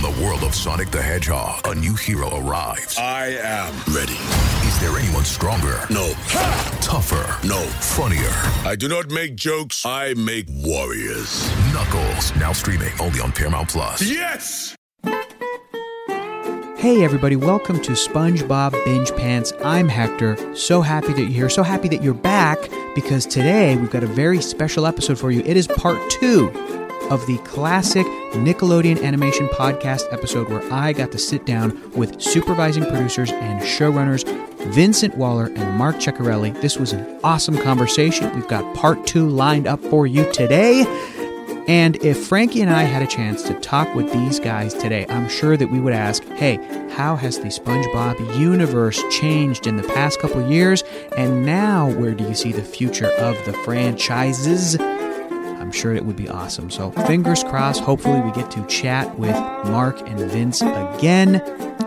From the world of Sonic the Hedgehog, a new hero arrives. I am ready. Is there anyone stronger? No. Tougher? No. Funnier? I do not make jokes, I make warriors. Knuckles, now streaming only on Paramount Plus. Yes! Hey, everybody, welcome to SpongeBob Binge Pants. I'm Hector. So happy that you're here. So happy that you're back because today we've got a very special episode for you. It is part two of the classic Nickelodeon animation podcast episode where I got to sit down with supervising producers and showrunners Vincent Waller and Marc Ceccarelli. This was an awesome conversation. We've got part two lined up for you today. And if Frankie and I had a chance to talk with these guys today, I'm sure that we would ask, hey, how has the SpongeBob universe changed in the past couple years? And now, where do you see the future of the franchises? I'm sure it would be awesome. So, fingers crossed, hopefully, we get to chat with Marc and Vince again.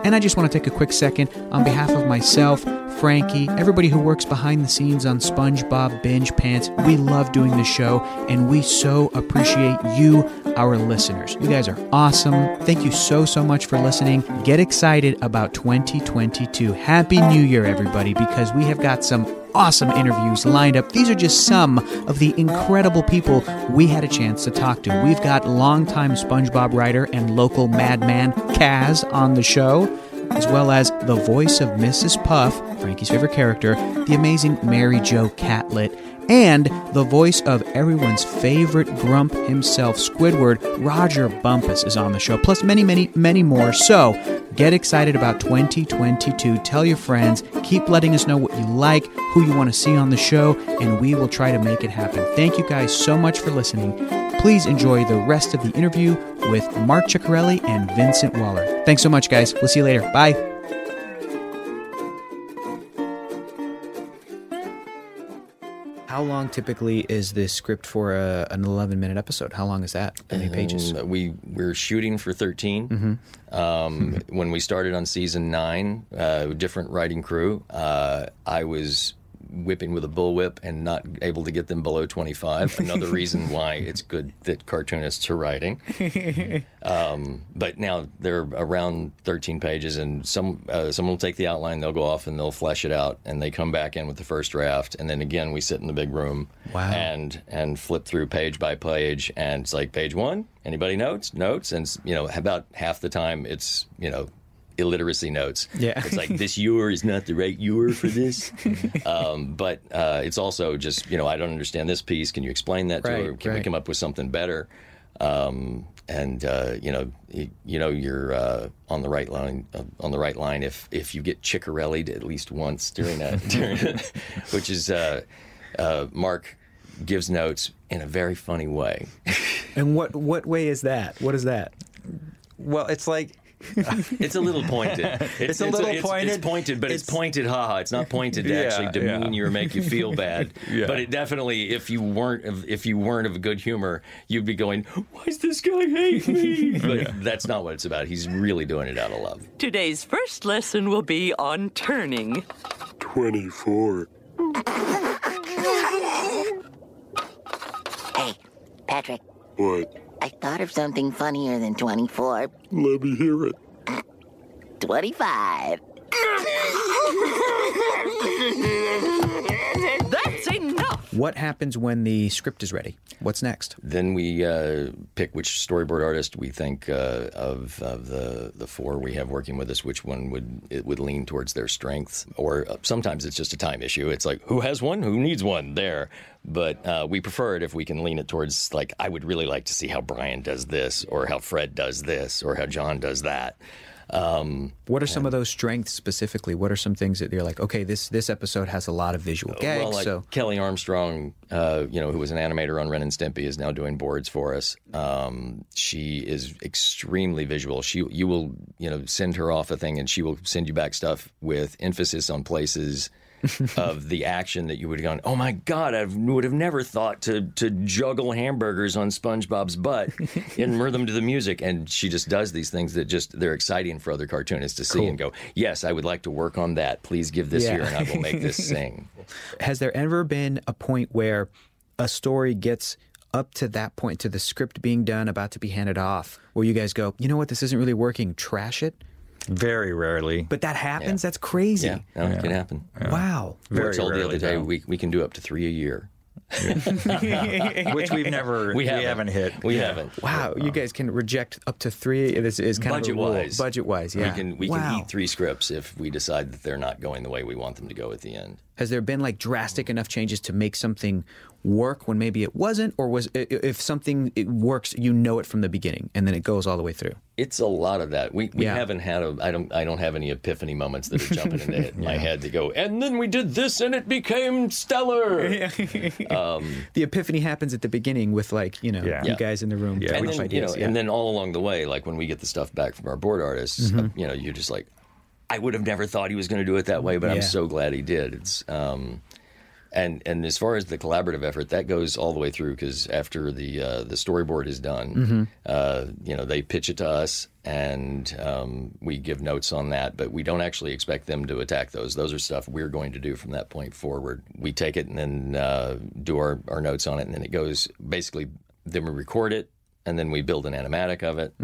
And I just want to take a quick second on behalf of myself, Frankie, everybody who works behind the scenes on SpongeBob Binge Pants. We love doing the show and we so appreciate you, our listeners. You guys are awesome. Thank you so, so much for listening. Get excited about 2022. Happy New Year, everybody, because we have got some awesome interviews lined up. These are just some of the incredible people we had a chance to talk to. We've got longtime SpongeBob writer and local madman Kaz on the show, as well as the voice of Mrs. Puff, Frankie's favorite character, the amazing Mary Jo Catlett, and the voice of everyone's favorite grump himself, Squidward, Rodger Bumpass, is on the show, plus many, many, many more. So get excited about 2022. Tell your friends, keep letting us know what you like, who you want to see on the show, and we will try to make it happen. Thank you guys so much for listening. Please enjoy the rest of the interview with Marc Ceccarelli and Vincent Waller. Thanks so much, guys. We'll see you later. Bye. Long typically is this script for a, an 11 minute episode? How long is that? How many pages? Um, we we're shooting for 13. Mm-hmm. Um, when we started on season nine, uh, different writing crew. Uh, I was whipping with a bullwhip and not able to get them below 25. Another reason why it's good that cartoonists are writing. Um, but now they're around 13 pages, and some uh, someone will take the outline, they'll go off and they'll flesh it out, and they come back in with the first draft, and then again we sit in the big room Wow. and and flip through page by page, and it's like page one. Anybody notes? Notes, and you know about half the time it's you know illiteracy notes. Yeah. it's like this ewer is not the right ewer for this. um, but uh, it's also just you know I don't understand this piece. Can you explain that to Right, her? Can we come up with something better? Um, and uh, you know, you, you know, you're uh, on the right line. Uh, on the right line if if you get Ceccarelli'd at least once during that, during that which is uh, uh, Marc gives notes in a very funny way. And what, what way is that? What is that? Well, it's like. it's a little pointed. It's, a little it's, pointed. It's pointed, but it's, It's- pointed. Haha! It's not pointed to Yeah, actually demean yeah. you or make you feel bad. Yeah. But it definitely, if you weren't, of- if you weren't of good humor, you'd be going, "Why does this guy hate me?" But that's not what it's about. He's really doing it out of love. Today's first lesson will be on turning. 24. Hey, Patrick, What? I thought of something funnier than 24. Let me hear it. 25. What happens when the script is ready? What's next? Then we uh, pick which storyboard artist we think uh, of of the the four we have working with us, which one would it would lean towards their strengths, or uh, sometimes it's just a time issue. It's like who has one, who needs one there. But uh, we prefer it if we can lean it towards like I would really like to see how Brian does this, or how Fred does this, or how John does that. Um, What are some of those strengths specifically? What are some things that you're like, okay, this this episode has a lot of visual gags, well, like so Kelly Armstrong, uh, you know, who was an animator on Ren and Stimpy, is now doing boards for us. Um, she is extremely visual. She, you will, you know, send her off a thing, and she will send you back stuff with emphasis on places of the action that you would have gone, oh my god, I would have never thought to to juggle hamburgers on SpongeBob's butt and rhythm to the music. And she just does these things that just they're exciting for other cartoonists to see and go, yes, I would like to work on that. Please give this Yeah. here, and I will make this sing. has there ever been a point where a story gets up to that point, to the script being done, about to be handed off, where you guys go, you know what, this isn't really working, trash it? Very rarely. But that happens. That's crazy. Yeah, no, it can happen. Wow. We were Very told the other day though. we, we can do up to three a year. which we've never we haven't, hit. We Yeah. haven't. Wow, you guys can reject up to three. This is kind Budget of a rule. wise, Budget wise, yeah. We can we wow. can eat three scripts if we decide that they're not going the way we want them to go at the end. Has there been like drastic enough changes to make something work when maybe it wasn't, or was if something it works, you know it from the beginning and then it goes all the way through? It's a lot of that. We we Yeah. haven't had a I don't I don't have any epiphany moments that are jumping into my head to go. And then we did this, and it became stellar. The epiphany happens at the beginning with like you know Yeah. you Yeah. guys in the room. Yeah. and up then, you know, yeah. and then all along the way, like when we get the stuff back from our board artists, uh, you know, you're just like, I would have never thought he was going to do it that way, but Yeah. I'm so glad he did. It's um, and and as far as the collaborative effort, that goes all the way through because after the uh, the storyboard is done, uh, you know, they pitch it to us and um, we give notes on that, but we don't actually expect them to attack those. Those are stuff we're going to do from that point forward. We take it and then uh, do our, our notes on it, and then it goes basically. Then we record it, and then we build an animatic of it.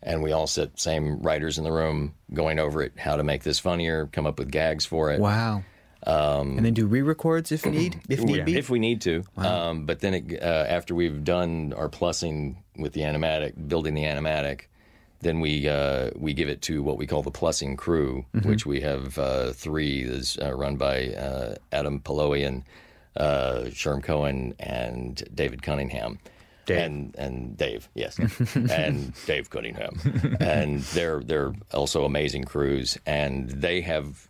And we all sit, same writers in the room, going over it, how to make this funnier, come up with gags for it. wow. And then do re-records if need if need be. If we need to. Um, but then it, uh, after we've done our plussing with the animatic, building the animatic, then we uh, we give it to what we call the plussing crew, which we have uh, three. Is uh, run by uh, Adam Paloian, uh, Sherm Cohen, and David Cunningham. Dave. And and Dave, yes, and Dave Cunningham, and they're they're also amazing crews, and they have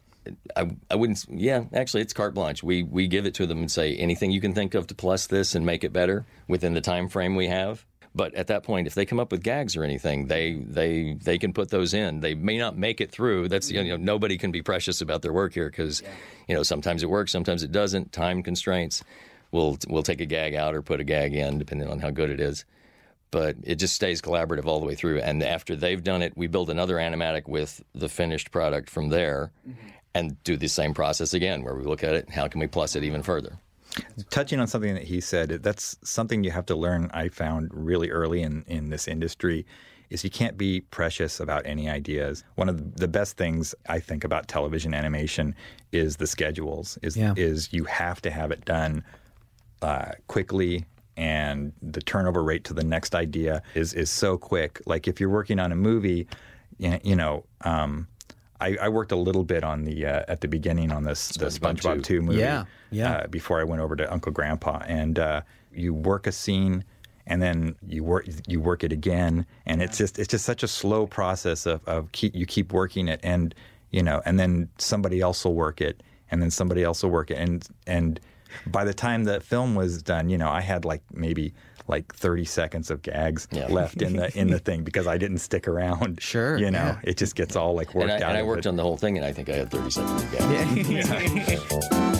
I, I wouldn't. Yeah, actually, it's carte blanche. We we give it to them and say anything you can think of to plus this and make it better within the time frame we have. But at that point, if they come up with gags or anything, they they they can put those in. They may not make it through. That's you know nobody can be precious about their work here because you know sometimes it works, sometimes it doesn't. Time constraints. We'll we'll take a gag out or put a gag in depending on how good it is but it just stays collaborative all the way through. And after they've done it, we build another animatic with the finished product from there mm-hmm. And do the same process again, where we look at it, how can we plus it even further? touching on something that he said, that's something you have to learn. I found really early in, in this industry is you can't be precious about any ideas. One of the best things I think about television animation is the schedules. Is Yeah. is you have to have it done uh, quickly. And the turnover rate to the next idea is is so quick. Like if you're working on a movie, you you know, um, I, I worked a little bit on the uh, at the beginning on this the SpongeBob SpongeBob 2. two movie. Yeah, yeah. Uh, before I went over to Uncle Grandpa, and uh, you work a scene, and then you work you work it again, and it's just it's just such a slow process of, of keep you keep working it, and you know, and then somebody else will work it, and then somebody else will work it, and and by the time the film was done, you know, I had like maybe like 30 seconds of gags Yeah. left in the in the thing because I didn't stick around. Sure, you know, yeah. it just gets all like worked And I, out. and I worked it. on the whole thing, and I think I had 30 seconds of gag.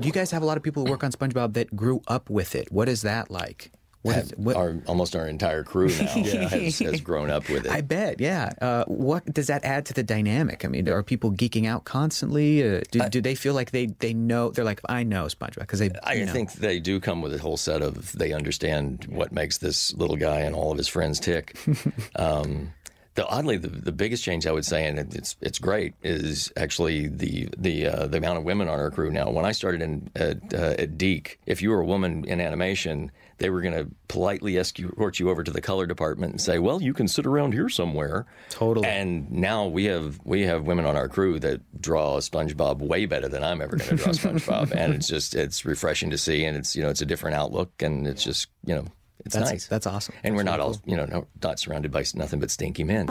Do you guys have a lot of people who work on SpongeBob that grew up with it? What is that like? What is, what, Our, almost our entire crew now has, has grown up with it. I bet, yeah. Uh, what does that add to the dynamic? I mean, are people geeking out constantly? Uh, do, do they feel like they, they know? They're like, I know SpongeBob because they. I know. think they do come with a whole set of they understand what makes this little guy and all of his friends tick. um, the oddly the, the biggest change I would say, and it's it's great, is actually the the uh, the amount of women on our crew now. When I started in at, uh, at Deke, if you were a woman in animation, they were going to politely escort you over to the color department and say, "Well, you can sit around here somewhere." Totally. And now we have we have women on our crew that draw SpongeBob way better than I'm ever going to draw SpongeBob, and it's just it's refreshing to see, and it's you know it's a different outlook, and it's just you know it's That's- nice. that's awesome. And we're not really all you know no, not surrounded by nothing but stinky men.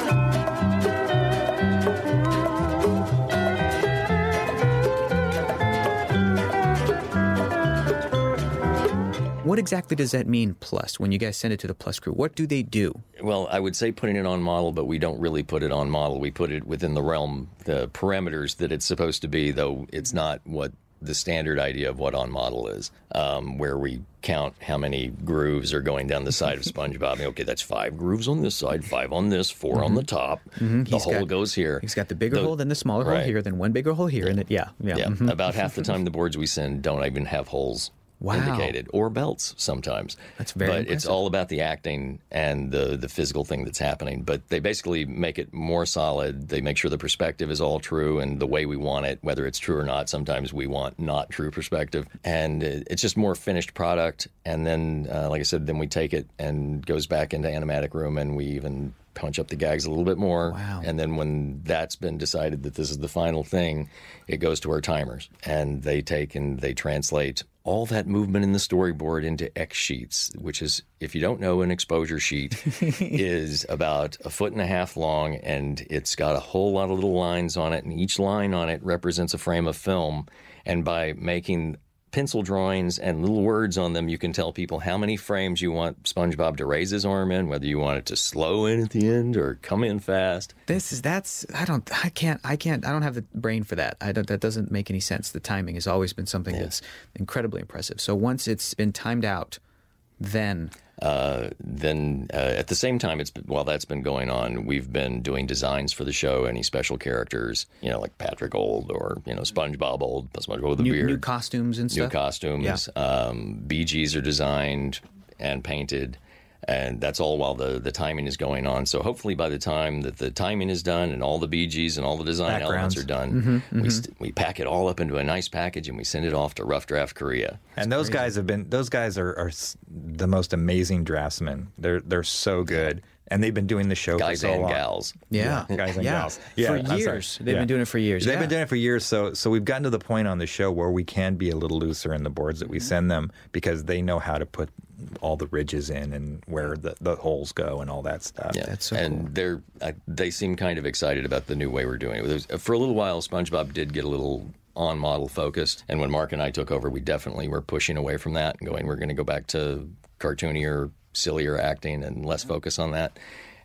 What exactly does that mean? Plus, when you guys send it to the Plus crew, what do they do? Well, I would say putting it on model, but we don't really put it on model. We put it within the realm, the parameters that it's supposed to be, though it's not what the standard idea of what on model is, um, where we count how many grooves are going down the side of SpongeBob. okay, that's five grooves on this side, five on this, 4 on the top. The Mm-hmm. He's hole got- goes here. He's got the bigger The- hole, then the smaller hole here, then one bigger hole here, and then, yeah, yeah. Yeah, mhm. about half the time the boards we send don't even have holes Wow. indicated or belts sometimes. That's very But it's all about the acting and the the physical thing that's happening. But they basically make it more solid. They make sure the perspective is all true and the way we want it, whether it's true or not. Sometimes we want not true perspective, and it's just more finished product. And then, uh, like I said, then we take it and goes back into animatic room, and we even punch up the gags a little bit more. Wow. And then when that's been decided that this is the final thing, it goes to our timers, and they take and they translate all that movement in the storyboard into X sheets, which is, if you don't know, an exposure sheet is about a foot and a half long, and it's got a whole lot of little lines on it, and each line on it represents a frame of film. And by making pencil drawings and little words on them, you can tell people how many frames you want SpongeBob to raise his arm in, whether you want it to slow in at the end or come in fast. This is that's I don't I can't I can't I don't have the brain for that. I don't that doesn't make any sense. The timing has always been something that's incredibly impressive. So once it's been timed out, then Uh, then uh, at the same time, it's been, while that's been going on, we've been doing designs for the show. Any special characters, you know, like Patrick Old or you know SpongeBob Old, SpongeBob with a new, beard, new costumes and new stuff. costumes. Um, BGs are designed and painted, and that's all while the the timing is going on. So hopefully, by the time that the timing is done and all the BGs and all the design elements are done, Mm-hmm, we st- we pack it all up into a nice package and we send it off to Rough Draft Korea. And those guys have been those guys are, are the most amazing draftsmen. They're they're so good, and they've been doing the show Guys for so and long. gals. Yeah, guys and yeah. gals. Yeah, for years. They've Yeah. been doing it for years. They've yeah. been doing it for years. So so we've gotten to the point on the show where we can be a little looser in the boards that we send them because they know how to put all the ridges in and where the, the holes go and all that stuff. Yeah, That's so and cool. they're uh, they seem kind of excited about the new way we're doing it. There's- For a little while, SpongeBob did get a little on model focused, and when Marc and I took over, we definitely were pushing away from that and going, we're going to go back to cartoonier, sillier acting and less focus on that.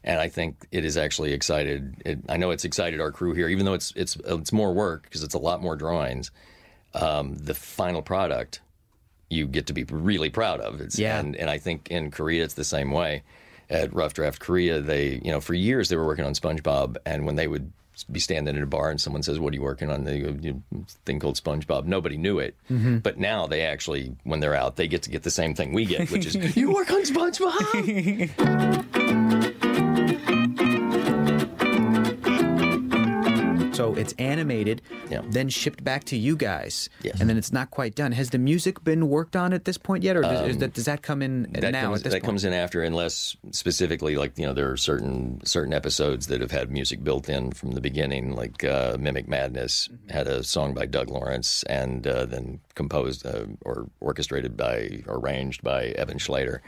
And I think it is actually excited. It, I know it's excited our crew here, even though it's it's it's more work because it's a lot more drawings. Um, the final product you get to be really proud of. It's, Yeah. And, and I think in Korea it's the same way. At Rough Draft Korea, they, you know, for years they were working on SpongeBob, and when they would be standing in a bar and someone says, "What are you working on?" They go, thing called SpongeBob. Nobody knew it, mm-hmm. but now they actually, when they're out, they get to get the same thing we get, which is, "You work on SpongeBob." So it's animated, Yeah. then shipped back to you guys, Yes. and then it's not quite done. Has the music been worked on at this point yet, or does, is that, does that come in that now comes, at this that point? comes in after, unless specifically, like you know, there are certain certain episodes that have had music built in from the beginning, like uh, Mimic Madness had a song by Doug Lawrence, and uh, then composed uh, or orchestrated by, arranged by Evan Schlater. Or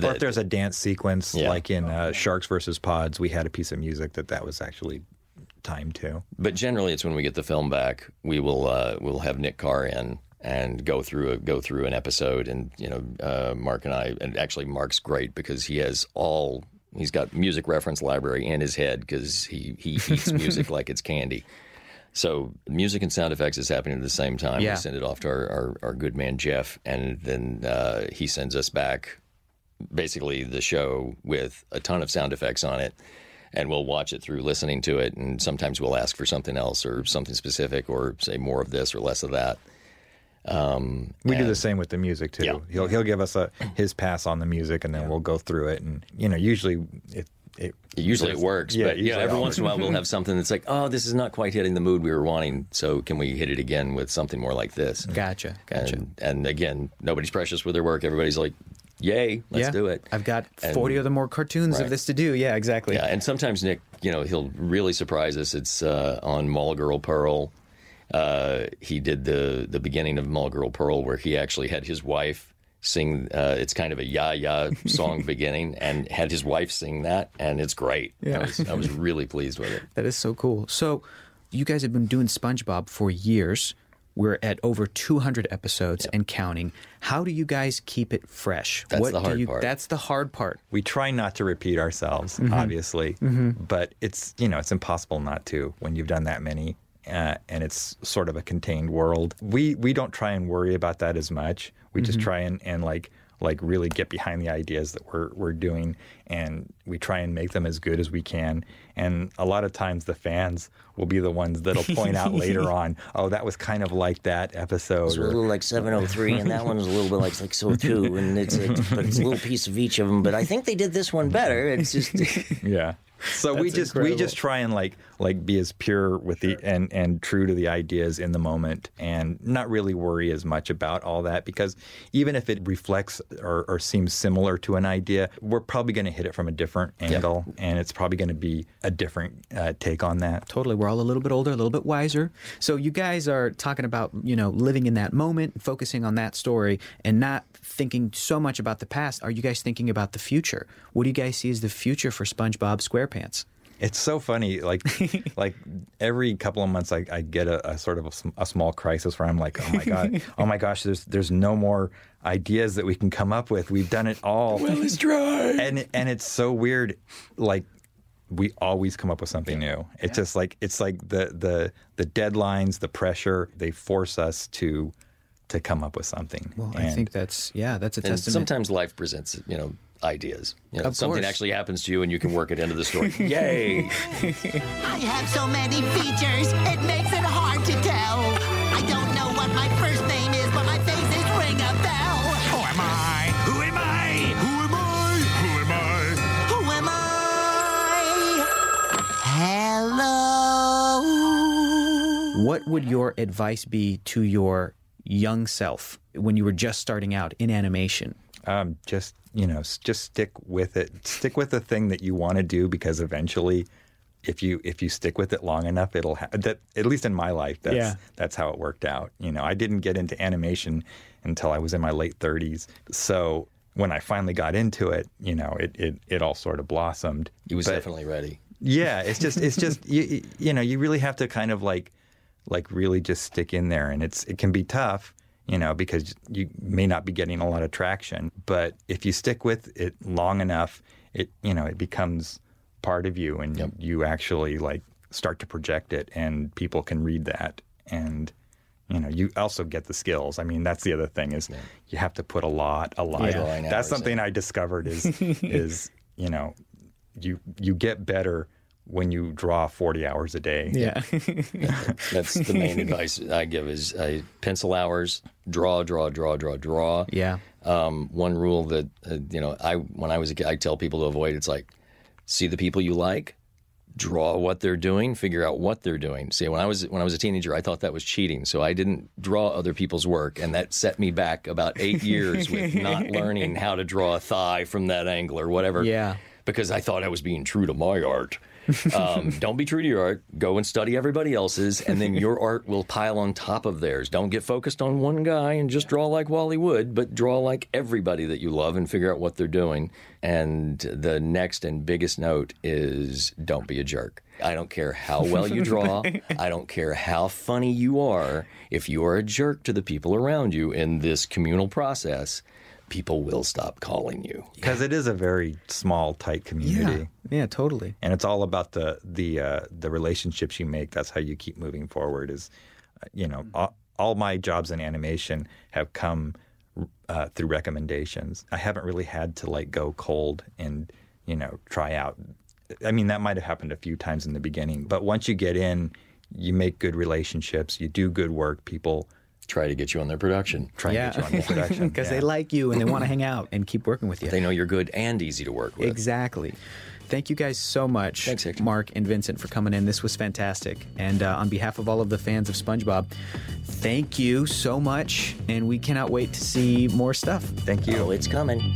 That- if there's a dance sequence, Yeah. like in uh, Sharks versus Pods, we had a piece of music that that was actually timed too. but generally, it's when we get the film back, we will uh, we'll have Nick Carr in and go through a, go through an episode, and you know, uh, Marc and I, and actually Marc's great because he has all he's got music reference library in his head because he he eats music like it's candy. So music and sound effects is happening at the same time. Yeah. We send it off to our, our, our good man Jeff, and then uh, he sends us back basically the show with a ton of sound effects on it. And we'll watch it through listening to it, and sometimes we'll ask for something else or something specific, or say more of this or less of that. Um, we do the same with the music too. Yeah. He'll he'll give us a his pass on the music, and then we'll go through it. And you know, usually it it Usually it works, Yeah, but yeah, every I'll- once in a while we'll have something that's like, oh, this is not quite hitting the mood we were wanting. So can we hit it again with something more like this? Gotcha, gotcha. And, and again, nobody's precious with their work. Everybody's like, yay, let's yeah. do it. I've got And- 40 other more cartoons of this to do. Yeah, exactly. Yeah, and sometimes Nick, you know, he'll really surprise us. It's uh, on Mall Girl Pearl. Uh, he did the the beginning of Mall Girl Pearl where he actually had his wife sing. Uh, it's kind of a ya ya song beginning, and had his wife sing that, and it's great. Yeah. I was, I was really pleased with it. That is so cool. So, you guys have been doing SpongeBob for years. We're at over 200 episodes and counting. How do you guys keep it fresh? That's the do hard you, part. That's the hard part. we try not to repeat ourselves, Mm-hmm. obviously, but it's you know it's impossible not to when you've done that many. uh, and it's sort of a contained world. We we don't try and worry about that as much. We just try and, and like like really get behind the ideas that we're we're doing, and we try and make them as good as we can. And a lot of times the fans will be the ones that'll point out later on, oh, that was kind of like that episode. It's a or- little like 703, and that one's a little bit like 602, and it's, it's but it's a little piece of each of them. But I think they did this one better. It's just Yeah. So we just we just try and like like be as pure with the and and true to the ideas in the moment and not really worry as much about all that because even if it reflects or, or seems similar to an idea, we're probably going to hit it from a different angle and it's probably going to be a different uh, take on that. Totally. We're all a little bit older, a little bit wiser. So you guys are talking about, you know, living in that moment, focusing on that story and not thinking so much about the past. Are you guys thinking about the future? What do you guys see as the future for SpongeBob SquarePants? It's so funny. Like, like every couple of months, I, I get a, a sort of a, a small crisis where I'm like, oh my god, oh my gosh, there's there's no more ideas that we can come up with. We've done it all. Well, it's dry. And and it's so weird. Like, we always come up with something new. It's just like it's like the the the deadlines, the pressure, they force us to to come up with something. Well, I And- think that's, yeah, that's a And testament. sometimes life presents, you know, ideas. You know, Of something course. actually happens to you, and you can work it into the story. Yay! I have so many features, it makes it hard to tell. I don't know what my first name is, but my face is ring a bell. Who am I? Who am I? Who am I? Who am I? Who am I? Hello. What would your advice be to your young self when you were just starting out in animation? Um, just you know just stick with it. Stick with the thing that you want to do because eventually if you if you stick with it long enough it'll ha- that at least in my life that's Yeah. that's how it worked out. You know i didn't get into animation until i was in my late 30s so when i finally got into it you know it it, it all sort of blossomed. He was But- definitely ready. yeah, it's just it's just you, you know you really have to kind of like like really just stick in there, and it's it can be tough, you know, because you may not be getting a lot of traction, but if you stick with it long enough, it you know it becomes part of you, and you actually like start to project it, and people can read that, and you know you also get the skills. I mean, that's the other thing is you have to put a lot, a lot. Yeah. That's something I discovered is is you know you you get better when you draw 40 hours a day. Yeah. That's the main advice I give is uh, pencil hours, draw, draw, draw, draw, draw. yeah. Um, one rule that uh, you know, I when I was a kid, I tell people to avoid. It's like see the people you like, draw what they're doing, figure out what they're doing. See, when I was when I was a teenager, I thought that was cheating, so I didn't draw other people's work, and that set me back about eight years with not learning how to draw a thigh from that angle or whatever. Yeah. because I thought I was being true to my art. Um, don't be true to your art. Go and study everybody else's, and then your art will pile on top of theirs. Don't get focused on one guy and just draw like Wally Wood, but draw like everybody that you love and figure out what they're doing. And the next and biggest note is don't be a jerk. I don't care how well you draw. I don't care how funny you are. If you are a jerk to the people around you in this communal process, people will stop calling you. Because it is a very small, tight community. Yeah. Yeah, totally. And it's all about the the uh, the relationships you make. That's how you keep moving forward. Is uh, you know all, all my jobs in animation have come uh, through recommendations. I haven't really had to like go cold and you know try out. I mean that might have happened a few times in the beginning, but once you get in, you make good relationships. You do good work. People Try to get you on their production. try and get you on their production Because Yeah. they like you and they want to hang out and keep working with you. They know you're good and easy to work with. Exactly. Thank you guys so much, Thanks, Hector. Marc and Vincent, for coming in. This was fantastic. And uh, on behalf of all of the fans of SpongeBob, thank you so much. And we cannot wait to see more stuff. Thank you. Oh, it's coming.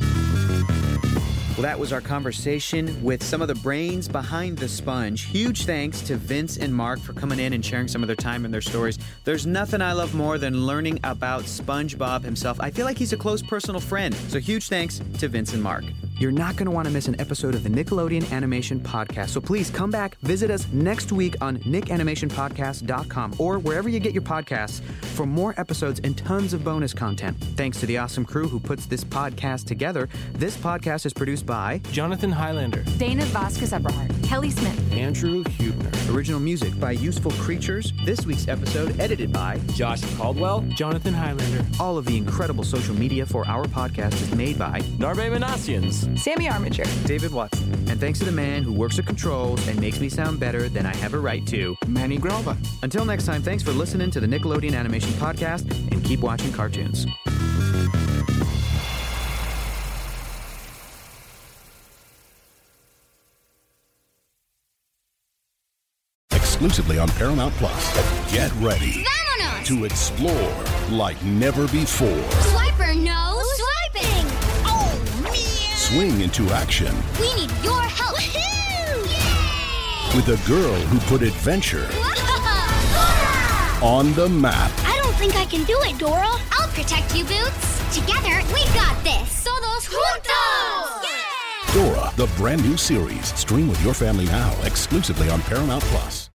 Well, that was our conversation with some of the brains behind the sponge. Huge thanks to Vince and Marc for coming in and sharing some of their time and their stories. There's nothing I love more than learning about SpongeBob himself. I feel like he's a close personal friend. So huge thanks to Vince and Marc. You're not going to want to miss an episode of the Nickelodeon Animation Podcast. So please come back, visit us next week on nickanimationpodcast.com or wherever you get your podcasts for more episodes and tons of bonus content. Thanks to the awesome crew who puts this podcast together. This podcast is produced by Jonathan Highlander. Dana Vasquez Eberhardt. Kelly Smith. Andrew Hubner. Original music by Useful Creatures. This week's episode edited by Josh Caldwell. Jonathan Highlander. All of the incredible social media for our podcast is made by Narbe Manassians. Sammy Armiger. David Watson. And thanks to the man who works the controls and makes me sound better than I have a right to, Manny Grover. Until next time, thanks for listening to the Nickelodeon Animation Podcast and keep watching cartoons. Exclusively on Paramount Plus. Get ready Vámonos! to explore like never before. Swiper, no swiping! Oh, man! Swing into action We need your help! with a girl who put adventure on the map. I don't think I can do it, Dora. I'll protect you, Boots. Together, we got this. Todos juntos! Dora, the brand new series. Stream with your family now, exclusively on Paramount Plus.